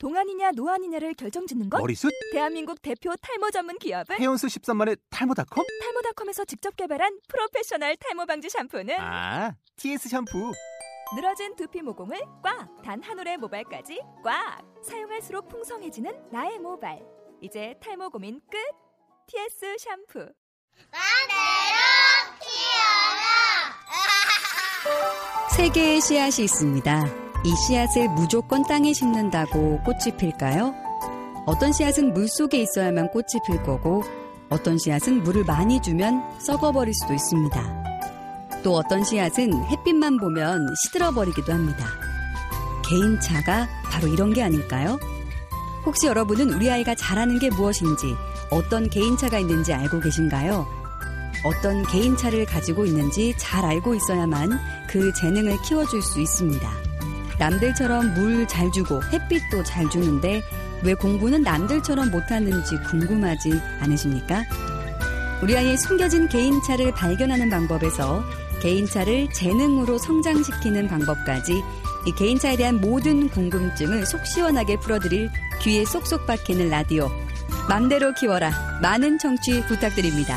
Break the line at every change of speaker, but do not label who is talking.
동안이냐 노안이냐를 결정짓는 것?
머리숱?
대한민국 대표 탈모 전문 기업은
헤어수 13만의 탈모닷컴?
탈모닷컴에서 직접 개발한 프로페셔널 탈모 방지 샴푸는
아, TS 샴푸.
늘어진 두피 모공을 꽉! 단 한 올의 모발까지 꽉! 사용할수록 풍성해지는 나의 모발. 이제 탈모 고민 끝! TS 샴푸.
세 개의 씨앗이 있습니다. 이 씨앗을 무조건 땅에 심는다고 꽃이 필까요? 어떤 씨앗은 물 속에 있어야만 꽃이 필 거고, 어떤 씨앗은 물을 많이 주면 썩어버릴 수도 있습니다. 또 어떤 씨앗은 햇빛만 보면 시들어버리기도 합니다. 개인차가 바로 이런 게 아닐까요? 혹시 여러분은 우리 아이가 잘하는 게 무엇인지, 어떤 개인차가 있는지 알고 계신가요? 어떤 개인차를 가지고 있는지 잘 알고 있어야만 그 재능을 키워줄 수 있습니다. 남들처럼 물 잘 주고 햇빛도 잘 주는데 왜 공부는 남들처럼 못하는지 궁금하지 않으십니까? 우리 아이의 숨겨진 개인차를 발견하는 방법에서 개인차를 재능으로 성장시키는 방법까지 이 개인차에 대한 모든 궁금증을 속 시원하게 풀어드릴 귀에 쏙쏙 박히는 라디오. 맘대로 키워라. 많은 청취 부탁드립니다.